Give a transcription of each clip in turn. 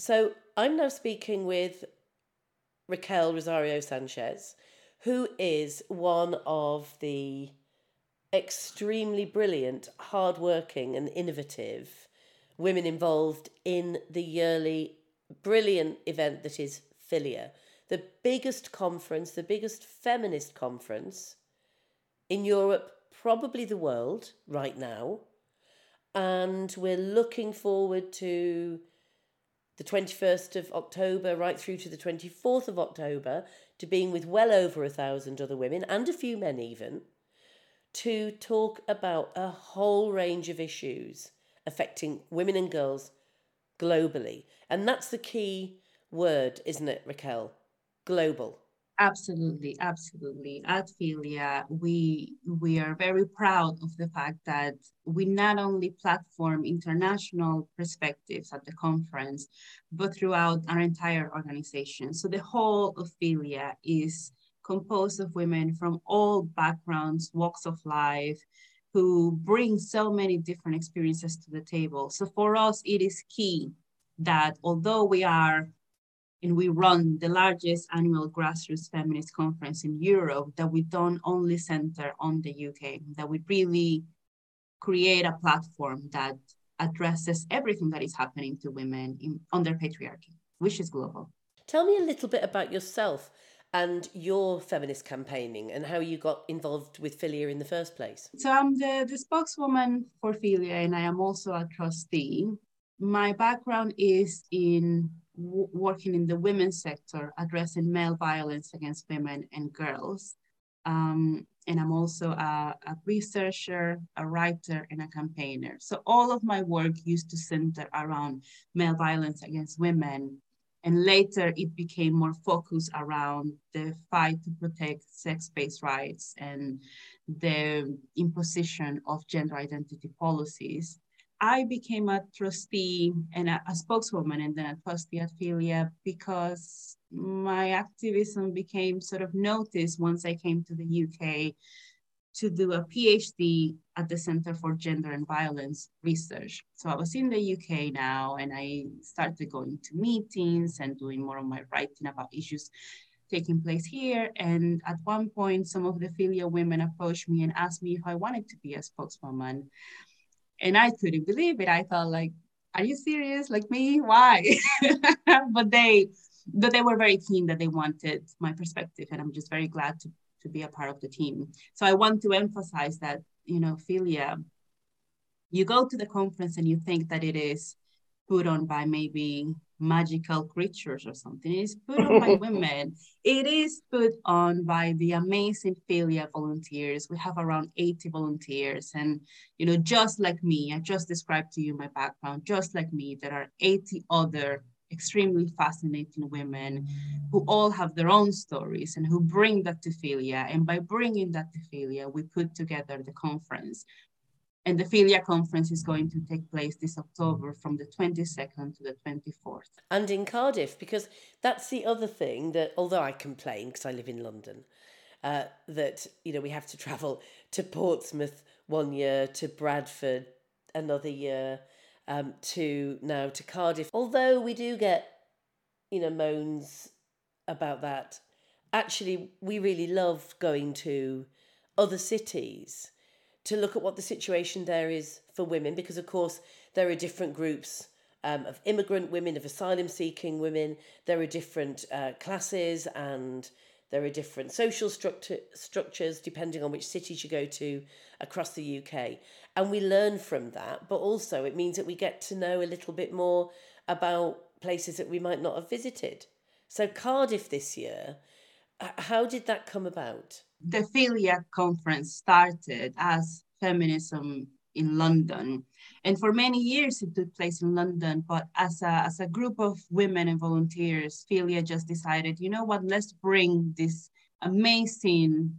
So I'm now speaking with Raquel Rosario Sanchez, who is one of the extremely brilliant, hardworking, and innovative women involved in the yearly brilliant event that is Filia, the biggest conference, the biggest feminist conference in Europe, probably the world right now. And we're looking forward to the 21st of October right through to the 24th of October to being with well over a thousand other women and a few men even to talk about a whole range of issues affecting women and girls globally. And that's the key word, isn't it, Raquel? Global. Absolutely, absolutely. At Filia, we we are very proud of the fact that we not only platform international perspectives at the conference, but throughout our entire organization. So the whole of Filia is composed of women from all backgrounds, walks of life, who bring so many different experiences to the table. So for us, it is key that although we are and we run the largest annual grassroots feminist conference in Europe, that we don't only center on the UK, that we really create a platform that addresses everything that is happening to women in, under patriarchy, which is global. Tell me a little bit about yourself and your feminist campaigning and how you got involved with Filia in the first place. So I'm the, the spokeswoman for Filia and I am also a trustee. My background is in working in the women's sector, addressing male violence against women and girls. Um, and I'm also a, a, researcher, a writer, and a campaigner. So all of my work used to center around male violence against women and later it became more focused around the fight to protect sex-based rights and the imposition of gender identity policies. I became a trustee and a, a spokeswoman and then a trustee at Filia because my activism became sort of noticed once I came to the UK to do a PhD at the Center for Gender and Violence Research. So I was in the UK now and I started going to meetings and doing more of my writing about issues taking place here. And at one point, some of the Filia women approached me and asked me if I wanted to be a spokeswoman. And I couldn't believe it. I felt like, are you serious? Like me? Why? but they but they were very keen that they wanted my perspective. And I'm just very glad to to be a part of the team. So I want to emphasize that, you know, Filia, you go to the conference and you think that it is put on by maybe magical creatures or something. It is put on by women. It is put on by the amazing Filia volunteers. We have around 80 volunteers. And, you know, just like me, I just described to you my background, just like me, there are 80 other extremely fascinating women who all have their own stories and who bring that to Filia. And by bringing that to Filia, we put together the conference. And the Filia conference is going to take place this October from the 22nd to the 24th. And in Cardiff, because that's the other thing that, although I complain because I live in London, uh, that, you know, we have to travel to Portsmouth one year, to Bradford another year, um, to now to Cardiff. Although we do get, you know, moans about that, actually we really love going to other cities to look at what the situation there is for women because of course there are different groups um, of immigrant women of asylum seeking women there are different uh, classes and there are different social structure, structures depending on which cities you go to across the UK. And we learn from that, but also it means that we get to know a little bit more about places that we might not have visited. So, Cardiff this year, how did that come about? The Filia conference started as feminism in London. And for many years it took place in London, but as a, as a group of women and volunteers, Filia just decided, you know what, let's bring this amazing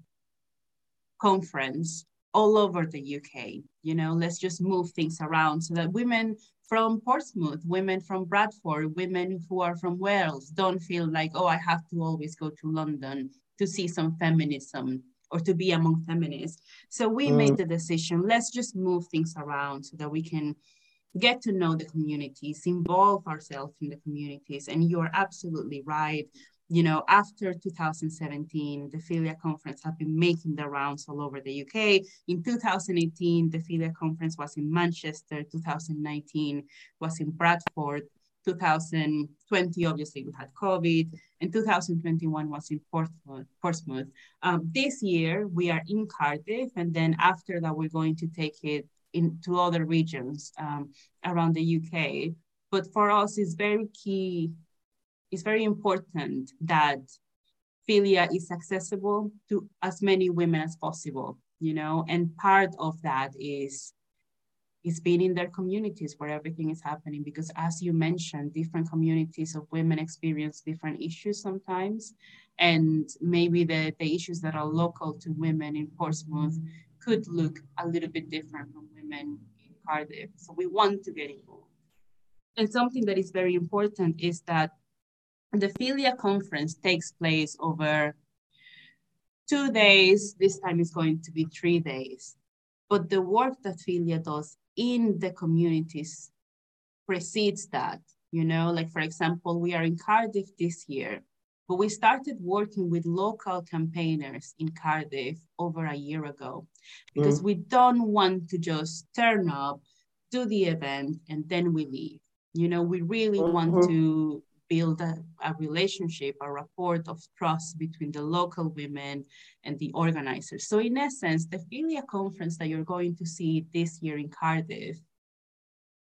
conference all over the UK. You know, let's just move things around so that women from Portsmouth, women from Bradford, women who are from Wales don't feel like, oh, I have to always go to London to see some feminism or to be among feminists. So we mm. made the decision, let's just move things around so that we can get to know the communities, involve ourselves in the communities. And you're absolutely right. You know, after 2017, the Filia Conference have been making the rounds all over the UK. In 2018, the Filia Conference was in Manchester. 2019 was in Bradford. 2020, obviously, we had COVID, and 2021 was in Portsmouth. Portsmouth. Um, this year, we are in Cardiff, and then after that, we're going to take it into other regions um, around the UK. But for us, it's very key, it's very important that filia is accessible to as many women as possible, you know, and part of that is is being in their communities where everything is happening because as you mentioned different communities of women experience different issues sometimes and maybe the, the issues that are local to women in portsmouth could look a little bit different from women in Cardiff. So we want to get involved. And something that is very important is that the Filia conference takes place over two days. This time is going to be three days. But the work that Filia does in the communities precedes that. You know, like for example, we are in Cardiff this year but we started working with local campaigners in Cardiff over a year ago because mm. we don't want to just turn up, do the event, and then we leave. You know, we really mm-hmm. want to build a, a, relationship, a rapport of trust between the local women and the organizers. So in essence, the Filia conference that you're going to see this year in Cardiff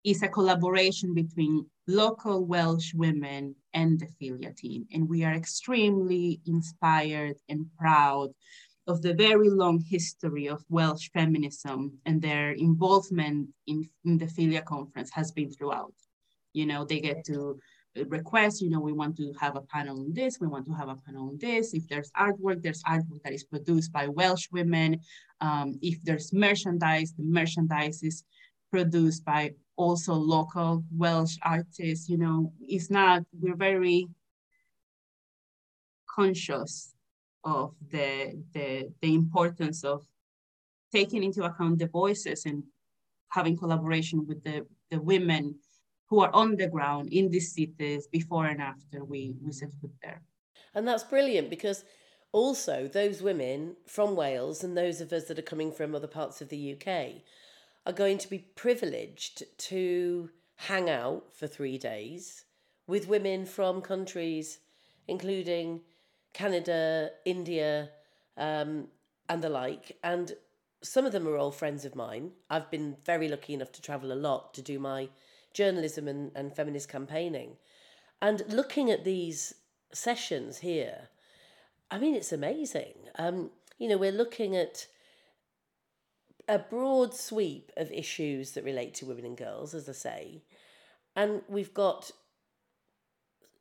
is a collaboration between local Welsh women and the Filia team. And we are extremely inspired and proud of the very long history of Welsh feminism and their involvement in, in the Filia conference has been throughout. You know, they get to request, you know, we want to have a panel on this, we want to have a panel on this. If there's artwork, there's artwork that is produced by Welsh women. Um, if there's merchandise, the merchandise is produced by also local Welsh artists, you know, it's not, we're very conscious of the, the, the importance of taking into account the voices and having collaboration with the, the women who are on the ground in these cities before and after we, we set foot there. And that's brilliant because also those women from Wales and those of us that are coming from other parts of the UK are going to be privileged to hang out for three days with women from countries including Canada, India, um, and the like. And some of them are all friends of mine. I've been very lucky enough to travel a lot to do my journalism and, and feminist campaigning. And looking at these sessions here, I mean, it's amazing. Um, you know, we're looking at a broad sweep of issues that relate to women and girls, as I say. And we've got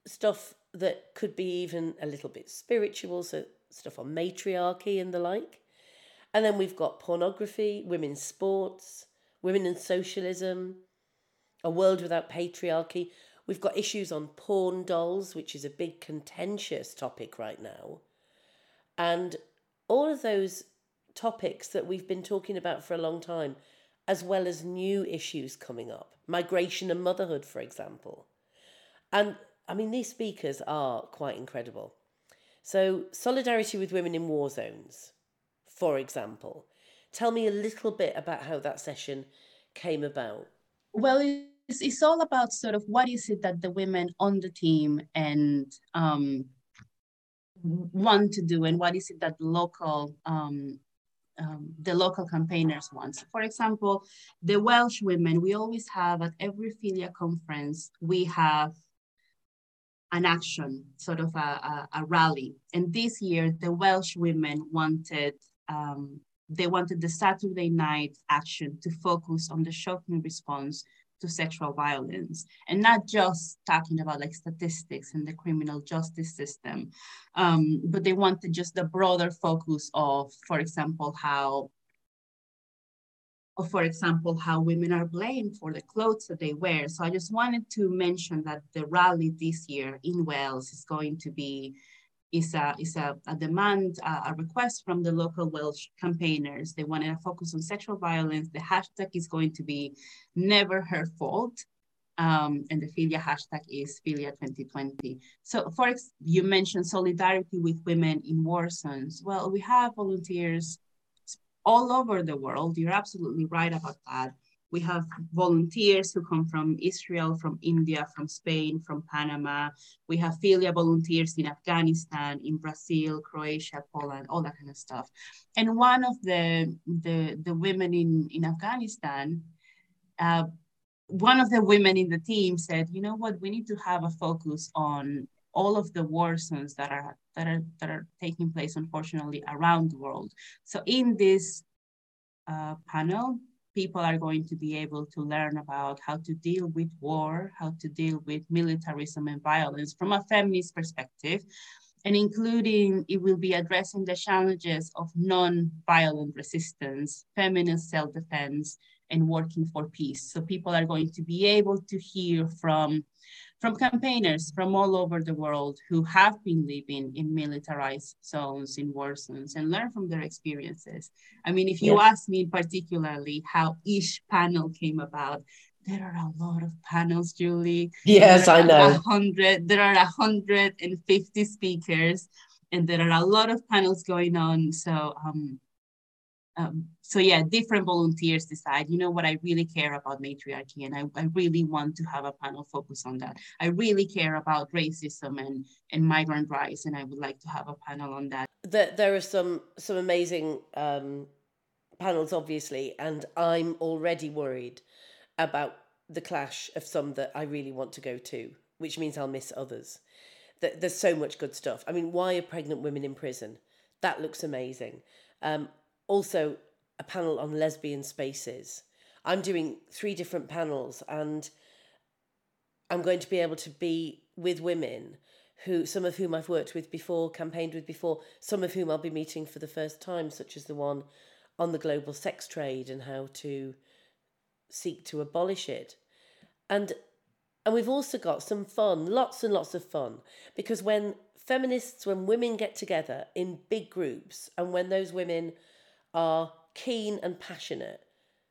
stuff that could be even a little bit spiritual, so stuff on matriarchy and the like. And then we've got pornography, women's sports, women and socialism, a world without patriarchy. We've got issues on porn dolls, which is a big contentious topic right now. And all of those topics that we've been talking about for a long time, as well as new issues coming up migration and motherhood, for example. And I mean, these speakers are quite incredible. So, solidarity with women in war zones, for example. Tell me a little bit about how that session came about. Well, it's, it's all about sort of what is it that the women on the team and um, want to do, and what is it that local um, um, the local campaigners want. For example, the Welsh women, we always have at every Filia conference, we have an action, sort of a, a, a rally. And this year, the Welsh women wanted, um, they wanted the Saturday night action to focus on the shocking response to sexual violence and not just talking about like statistics and the criminal justice system. Um, but they wanted just the broader focus of for example how for example how women are blamed for the clothes that they wear. So i just wanted to mention that the rally this year in wales is going to be is a is a, a demand, a, a, request from the local Welsh campaigners. They wanted to focus on sexual violence. The hashtag is going to be never her fault. Um, and the Filia hashtag is Filia 2020. So for you mentioned solidarity with women in war zones. Well, we have volunteers all over the world. You're absolutely right about that. We have volunteers who come from Israel, from India, from Spain, from Panama. We have Filia volunteers in Afghanistan, in Brazil, Croatia, Poland, all that kind of stuff. And one of the, the, the women in, in Afghanistan, uh, one of the women in the team said, you know what, we need to have a focus on all of the war zones that are that are that are taking place unfortunately around the world. So in this uh, panel, people are going to be able to learn about how to deal with war, how to deal with militarism and violence from a feminist perspective, and including it will be addressing the challenges of non-violent resistance, feminist self-defense, and working for peace. So people are going to be able to hear from from campaigners from all over the world who have been living in militarized zones, in war zones, and learn from their experiences. I mean, if you yeah. ask me particularly how each panel came about, there are a lot of panels, Julie. Yes, I know. hundred. There are hundred and fifty speakers, and there are a lot of panels going on. So um, um, so yeah, different volunteers decide, you know what, I really care about matriarchy and I, I really want to have a panel focus on that. I really care about racism and, and migrant rights and I would like to have a panel on that. There, there are some, some amazing um, panels, obviously, and I'm already worried about the clash of some that I really want to go to, which means I'll miss others. There's so much good stuff. I mean, why are pregnant women in prison? That looks amazing. Um, also a panel on lesbian spaces. I'm doing three different panels and I'm going to be able to be with women who some of whom I've worked with before, campaigned with before, some of whom I'll be meeting for the first time, such as the one on the global sex trade and how to seek to abolish it. And and we've also got some fun, lots and lots of fun, because when feminists, when women get together in big groups, and when those women are keen and passionate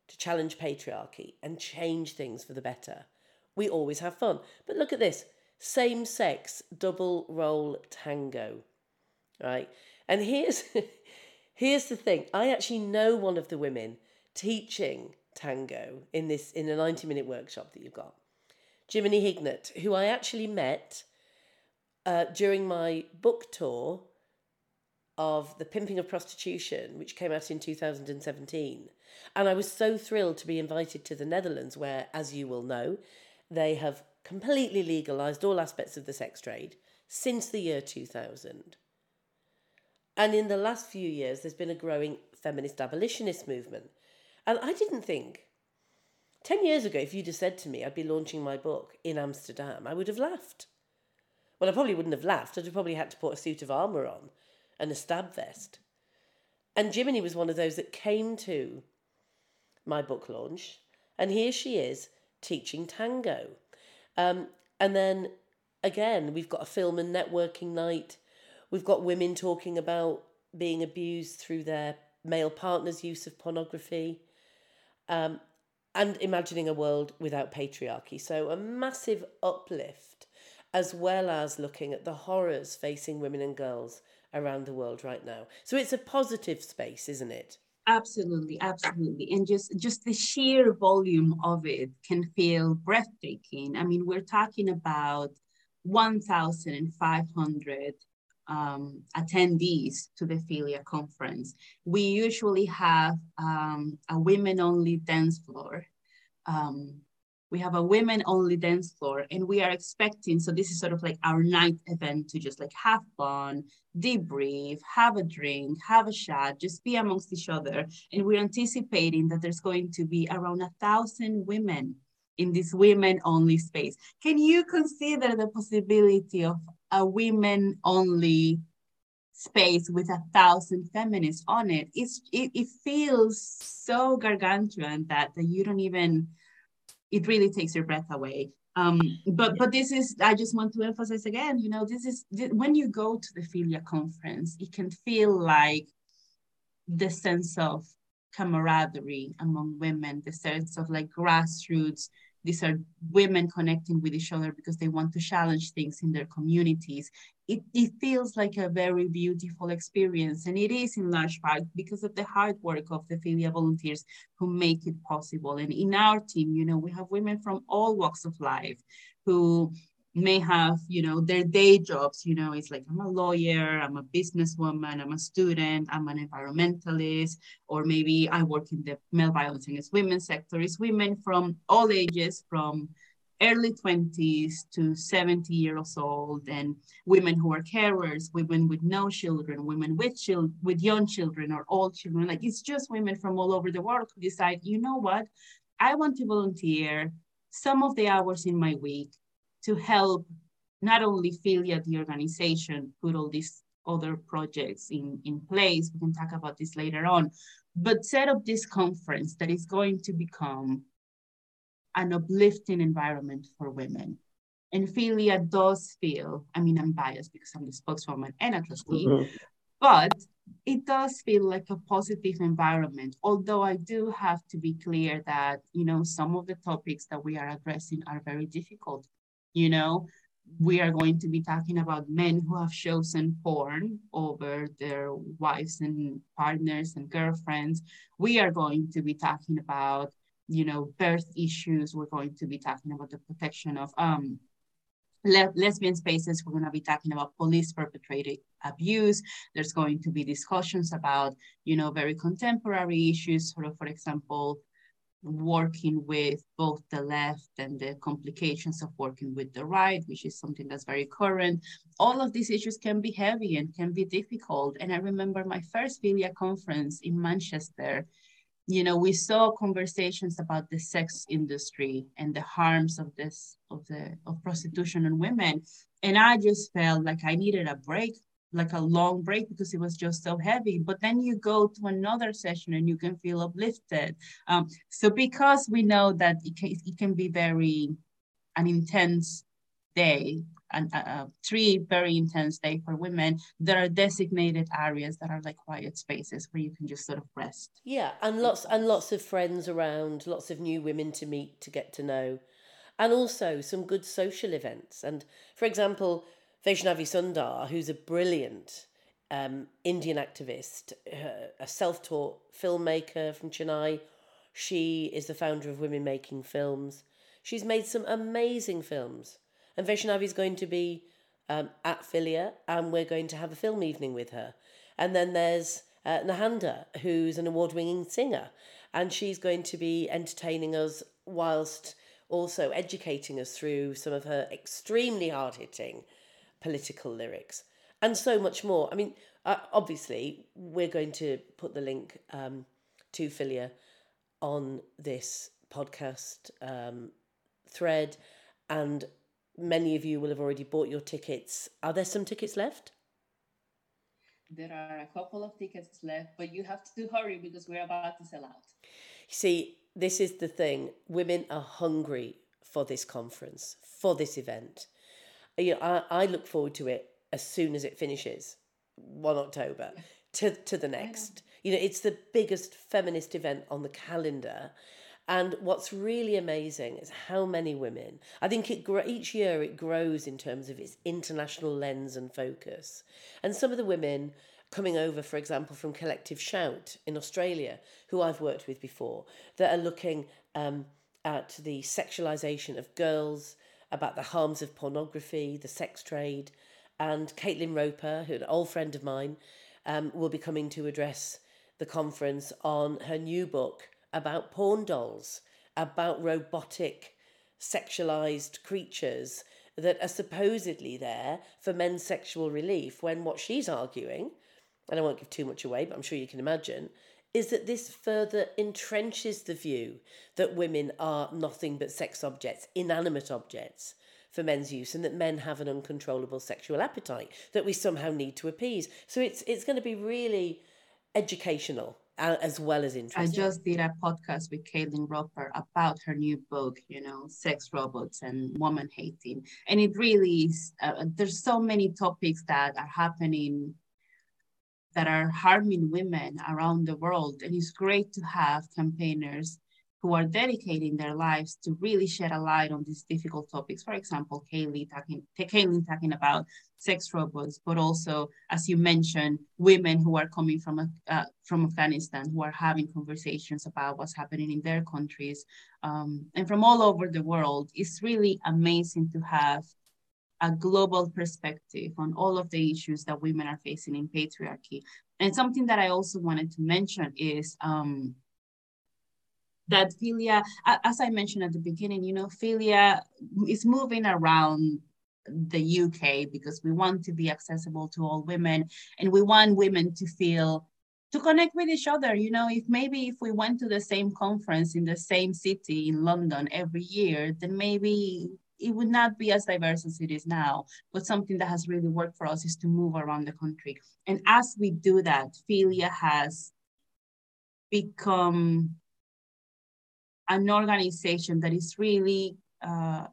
to challenge patriarchy and change things for the better, we always have fun. But look at this same sex double role tango, right? And here's here's the thing I actually know one of the women teaching tango in this in a 90 minute workshop that you've got jiminy hignett who i actually met uh, during my book tour of The Pimping of Prostitution, which came out in 2017. And I was so thrilled to be invited to the Netherlands, where, as you will know, they have completely legalised all aspects of the sex trade since the year 2000. And in the last few years, there's been a growing feminist abolitionist movement. And I didn't think, 10 years ago, if you'd have said to me I'd be launching my book in Amsterdam, I would have laughed. Well, I probably wouldn't have laughed. I'd have probably had to put a suit of armour on and a stab vest. And Jiminy was one of those that came to my book launch, and here she is teaching tango. Um, and then again, we've got a film and networking night. We've got women talking about being abused through their male partner's use of pornography. Um, and imagining a world without patriarchy. So, a massive uplift, as well as looking at the horrors facing women and girls around the world right now. So it's a positive space, isn't it? Absolutely, absolutely. And just just the sheer volume of it can feel breathtaking. I mean, we're talking about 1,500 um, attendees to the Filia conference. We usually have um, a women only dance floor. Um, we have a women only dance floor and we are expecting so this is sort of like our night event to just like have fun debrief have a drink have a shot just be amongst each other. And we're anticipating that there's going to be around a thousand women in this women only space. Can you consider the possibility of a women only space with a thousand feminists on it? It's it, it feels so gargantuan that, that you don't even it really takes your breath away. Um, but but this is I just want to emphasize again, you know, this is when you go to the Filia conference, it can feel like the sense of camaraderie among women, the sense of like grassroots. These are women connecting with each other because they want to challenge things in their communities. It, it feels like a very beautiful experience, and it is in large part because of the hard work of the Filia volunteers who make it possible. And in our team, you know, we have women from all walks of life who may have you know their day jobs you know it's like i'm a lawyer i'm a businesswoman i'm a student i'm an environmentalist or maybe i work in the male violence against women sector. It's women from all ages from early 20s to 70 years old and women who are carers women with no children women with children with young children or old children. Like it's just women from all over the world who decide you know what? I want to volunteer some of the hours in my week to help not only Filia, the organization, put all these other projects in, in place. We can talk about this later on, but set up this conference that is going to become an uplifting environment for women. And Filia does feel, I mean, I'm biased because I'm the spokeswoman and a trustee, mm-hmm. but it does feel like a positive environment. Although I do have to be clear that, you know, some of the topics that we are addressing are very difficult you know we are going to be talking about men who have chosen porn over their wives and partners and girlfriends. We are going to be talking about you know birth issues. We're going to be talking about the protection of um le- lesbian spaces. We're going to be talking about police perpetrated abuse. There's going to be discussions about you know very contemporary issues. Sort of for example working with both the left and the complications of working with the right, which is something that's very current. All of these issues can be heavy and can be difficult. And I remember my first Filia conference in Manchester. You know, we saw conversations about the sex industry and the harms of this of the of prostitution on women. And I just felt like I needed a break like a long break because it was just so heavy. But then you go to another session and you can feel uplifted. Um, so because we know that it can, it can be very an intense day, and uh, three very intense day for women, there are designated areas that are like quiet spaces where you can just sort of rest. Yeah, and lots and lots of friends around, lots of new women to meet to get to know, and also some good social events. And for example, Vaishnavi Sundar, who's a brilliant um, Indian activist, uh, a self taught filmmaker from Chennai. She is the founder of Women Making Films. She's made some amazing films. And Vaishnavi is going to be um, at Filia, and we're going to have a film evening with her. And then there's uh, Nahanda, who's an award winning singer, and she's going to be entertaining us whilst also educating us through some of her extremely hard hitting political lyrics, and so much more. I mean, uh, obviously, we're going to put the link um, to Filia on this podcast um, thread, and many of you will have already bought your tickets. Are there some tickets left? There are a couple of tickets left, but you have to hurry because we're about to sell out. See, this is the thing. Women are hungry for this conference, for this event you know, I, I look forward to it as soon as it finishes, one October, to to the next. You know, it's the biggest feminist event on the calendar. And what's really amazing is how many women. I think it each year it grows in terms of its international lens and focus. And some of the women coming over, for example, from Collective Shout in Australia, who I've worked with before, that are looking um, at the sexualization of girls, about the harms of pornography, the sex trade, and Caitlin Roper, who's an old friend of mine, um, will be coming to address the conference on her new book about porn dolls, about robotic, sexualized creatures that are supposedly there for men's sexual relief. When what she's arguing, and I won't give too much away, but I'm sure you can imagine, is that this further entrenches the view that women are nothing but sex objects, inanimate objects for men's use, and that men have an uncontrollable sexual appetite that we somehow need to appease. So it's it's going to be really educational as well as interesting. I just did a podcast with Caitlin Roper about her new book, you know, sex robots and woman hating, and it really is. Uh, there's so many topics that are happening that are harming women around the world, and it's great to have campaigners who are dedicating their lives to really shed a light on these difficult topics. For example, Kaylee talking, Kaylee talking about sex robots, but also, as you mentioned, women who are coming from uh, from Afghanistan who are having conversations about what's happening in their countries um, and from all over the world. It's really amazing to have a global perspective on all of the issues that women are facing in patriarchy. And something that I also wanted to mention is um, that Filia, as I mentioned at the beginning, you know, Filia is moving around the UK because we want to be accessible to all women and we want women to feel to connect with each other you know if maybe if we went to the same conference in the same city in london every year then maybe it would not be as diverse as it is now but something that has really worked for us is to move around the country. And as we do that filia has become an organization that is really uh,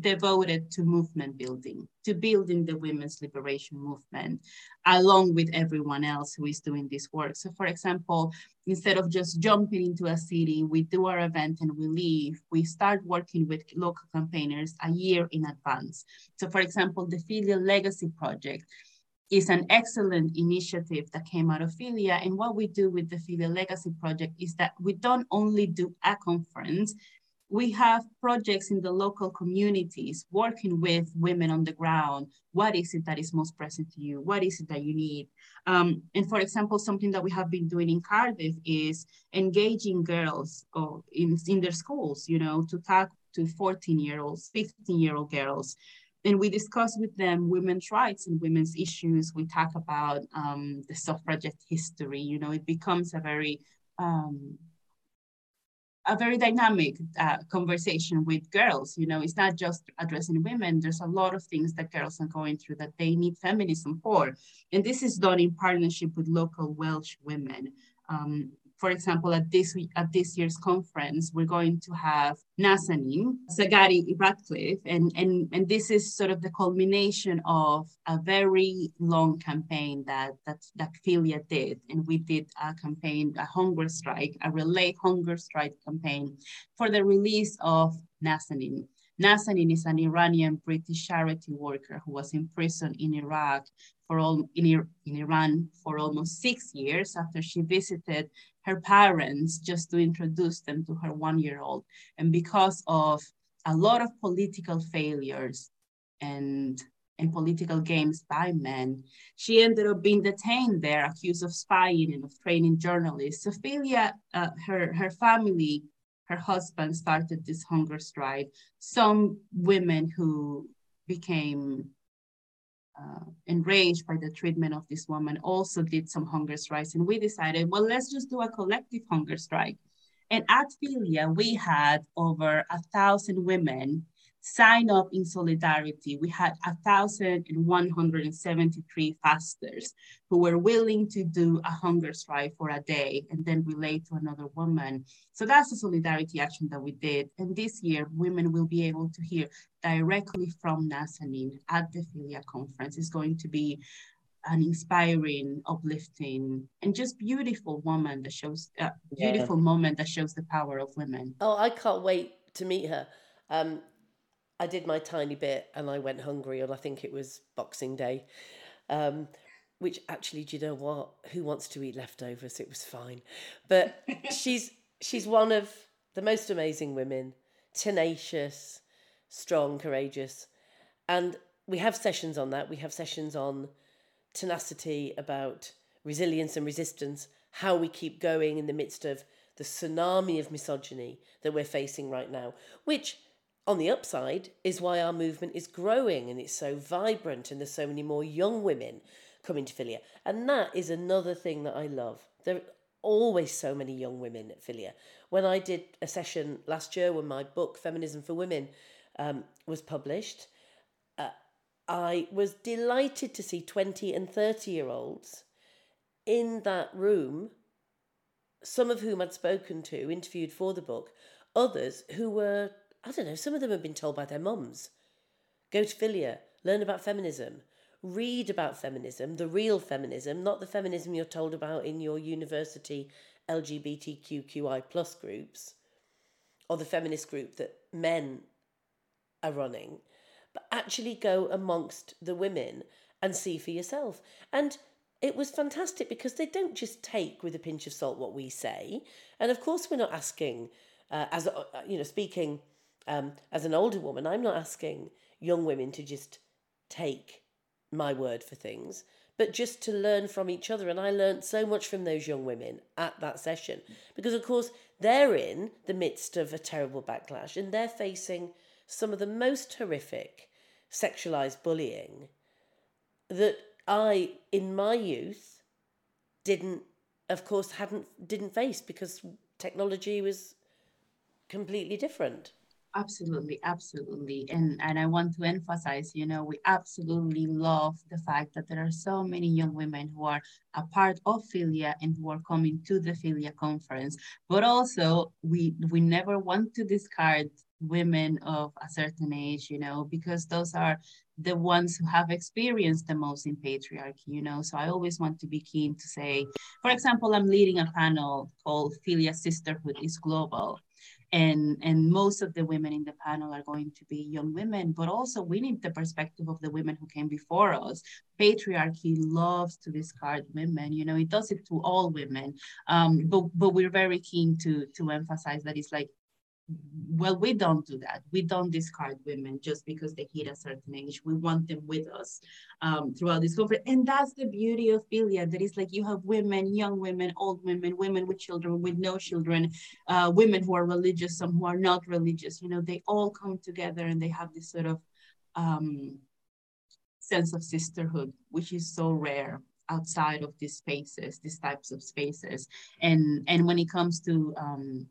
devoted to movement building, to building the women's liberation movement, along with everyone else who is doing this work. So, for example, instead of just jumping into a city, we do our event and we leave, we start working with local campaigners a year in advance. So, for example, the Filia Legacy Project is an excellent initiative that came out of Filia. And what we do with the Filia Legacy Project is that we don't only do a conference, we have projects in the local communities working with women on the ground. What is it that is most present to you? What is it that you need? Um, and for example, something that we have been doing in Cardiff is engaging girls in, in their schools, you know, to talk to 14 year olds, 15 year old girls and we discuss with them women's rights and women's issues. We talk about um, the suffragette history. You know, it becomes a very um, a very dynamic uh, conversation with girls. You know, it's not just addressing women. There's a lot of things that girls are going through that they need feminism for, and this is done in partnership with local Welsh women. Um, for example, at this at this year's conference, we're going to have Nazanin Zaghari Ratcliffe, and, and, and this is sort of the culmination of a very long campaign that, that, that Filia did. And we did a campaign, a hunger strike, a relay hunger strike campaign for the release of Nazanin. Nazanin is an Iranian British charity worker who was in prison in Iraq for all in, in Iran for almost six years after she visited her parents just to introduce them to her one-year-old. And because of a lot of political failures and and political games by men. She ended up being detained there, accused of spying and of training journalists. Sophia, uh, her, her family her husband started this hunger strike. Some women who became uh, enraged by the treatment of this woman also did some hunger strikes. And we decided, well, let's just do a collective hunger strike. And at Filia, we had over a thousand women sign up in solidarity. We had 1,173 fasters who were willing to do a hunger strike for a day and then relate to another woman. So that's a solidarity action that we did. And this year, women will be able to hear directly from Nazanin at the Filia conference. It's going to be an inspiring, uplifting, and just beautiful woman that shows a uh, beautiful yeah. moment that shows the power of women. Oh, I can't wait to meet her. Um, I did my tiny bit and I went hungry on I think it was Boxing Day. Um, which actually, do you know what? Who wants to eat leftovers? It was fine. But she's she's one of the most amazing women, tenacious, strong, courageous. And we have sessions on that. We have sessions on tenacity, about resilience and resistance, how we keep going in the midst of the tsunami of misogyny that we're facing right now, which on the upside is why our movement is growing and it's so vibrant and there's so many more young women coming to Filia. And that is another thing that I love. There are always so many young women at Filia. When I did a session last year when my book, Feminism for Women, um, was published, uh, I was delighted to see 20 and 30 year olds in that room some of whom I'd spoken to, interviewed for the book, others who were, I don't know, some of them have been told by their mums go to Filia, learn about feminism, read about feminism, the real feminism, not the feminism you're told about in your university LGBTQI plus groups or the feminist group that men are running, but actually go amongst the women and see for yourself. And it was fantastic because they don't just take with a pinch of salt what we say. And of course, we're not asking, uh, as uh, you know, speaking um, as an older woman, I'm not asking young women to just take my word for things, but just to learn from each other. And I learned so much from those young women at that session because, of course, they're in the midst of a terrible backlash and they're facing some of the most horrific sexualized bullying that I, in my youth, didn't, of course, hadn't didn't face because technology was completely different. Absolutely, absolutely. And and I want to emphasize, you know, we absolutely love the fact that there are so many young women who are a part of Filia and who are coming to the Filia conference. But also we we never want to discard women of a certain age, you know, because those are the ones who have experienced the most in patriarchy, you know. So I always want to be keen to say, for example, I'm leading a panel called Filia Sisterhood is Global. And, and most of the women in the panel are going to be young women, but also we need the perspective of the women who came before us. Patriarchy loves to discard women, you know, it does it to all women. Um, but but we're very keen to to emphasize that it's like well, we don't do that. We don't discard women just because they hit a certain age. We want them with us um, throughout this conference. And that's the beauty of Filia, that is like you have women, young women, old women, women with children, with no children, uh, women who are religious, some who are not religious. You know, they all come together and they have this sort of um, sense of sisterhood, which is so rare outside of these spaces, these types of spaces. And, and when it comes to um,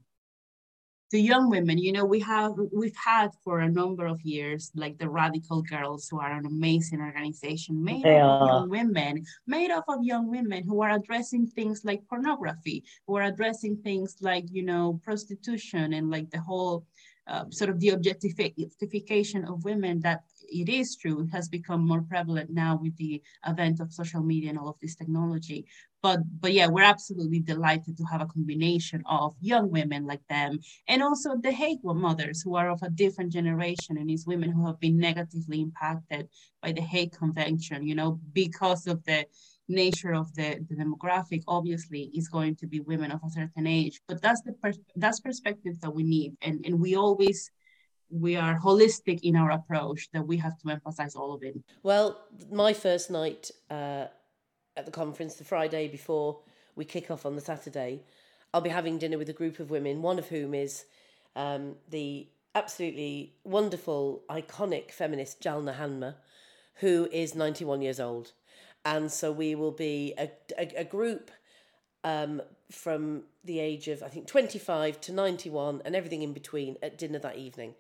to young women, you know, we have we've had for a number of years like the Radical Girls, who are an amazing organization made they up of young women, made up of young women who are addressing things like pornography, who are addressing things like you know prostitution and like the whole uh, sort of the objectification of women that it is true it has become more prevalent now with the advent of social media and all of this technology. But but yeah we're absolutely delighted to have a combination of young women like them and also the Hague mothers who are of a different generation and these women who have been negatively impacted by the Hague convention you know because of the nature of the, the demographic obviously is going to be women of a certain age. But that's the that's perspective that we need and and we always we are holistic in our approach that we have to emphasize all of it. Well my first night uh, at the conference the friday before we kick off on the saturday i'll be having dinner with a group of women one of whom is um, the absolutely wonderful iconic feminist jalna hanmer who is 91 years old. And so we will be a, a, a group um, from the age of I think 25 to 91 and everything in between at dinner that evening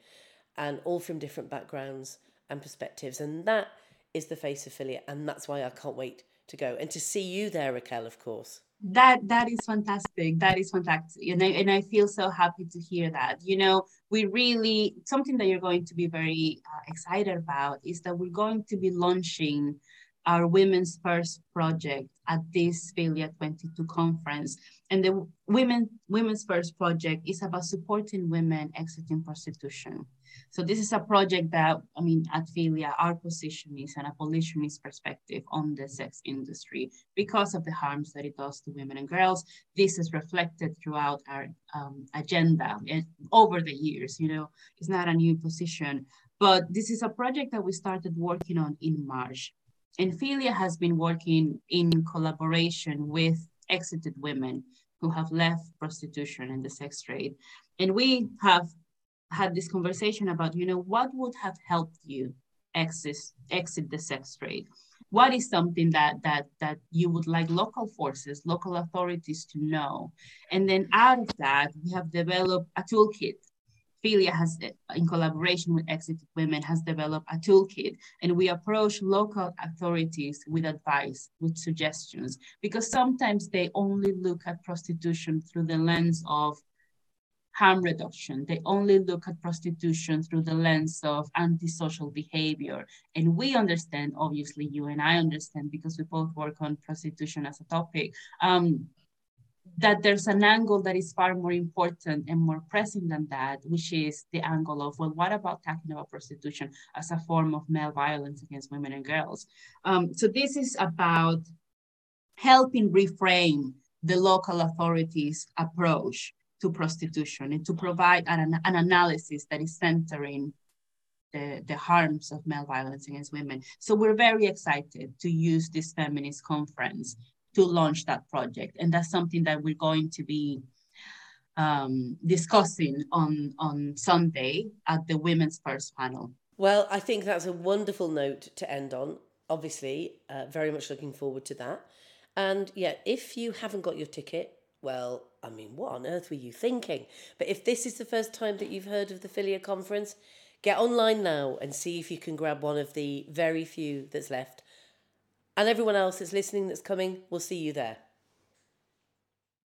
and all from different backgrounds and perspectives. And that is the face of Filia and that's why I can't wait to go and to see you there Raquel of course. That that is fantastic. That is fantastic. And I, and I feel so happy to hear that. You know we really something that you're going to be very uh, excited about is that we're going to be launching our Women's First project at this Filia 22 conference. And the Women, Women's First project is about supporting women exiting prostitution. So this is a project that, I mean, at Filia, our position is an abolitionist perspective on the sex industry because of the harms that it does to women and girls. This is reflected throughout our um, agenda and over the years, you know, it's not a new position. But this is a project that we started working on in March and has been working in collaboration with exited women who have left prostitution and the sex trade. And we have had this conversation about, you know, what would have helped you exit, exit the sex trade? What is something that that that you would like local forces, local authorities to know? And then out of that, we have developed a toolkit Filia has, in collaboration with Exited Women, has developed a toolkit, and we approach local authorities with advice, with suggestions, because sometimes they only look at prostitution through the lens of harm reduction. They only look at prostitution through the lens of antisocial behavior. And we understand, obviously, you and I understand, because we both work on prostitution as a topic. Um, that there's an angle that is far more important and more pressing than that, which is the angle of, well, what about talking about prostitution as a form of male violence against women and girls? Um, so this is about helping reframe the local authorities' approach to prostitution and to provide an, an analysis that is centering the, the harms of male violence against women. So we're very excited to use this feminist conference to launch that project. And that's something that we're going to be um, discussing on, on Sunday at the Women's First panel. Well, I think that's a wonderful note to end on. Obviously, uh, very much looking forward to that. And yeah, if you haven't got your ticket, well, I mean, what on earth were you thinking? But if this is the first time that you've heard of the Filia conference, get online now and see if you can grab one of the very few that's left and everyone else that's listening that's coming, we'll see you there.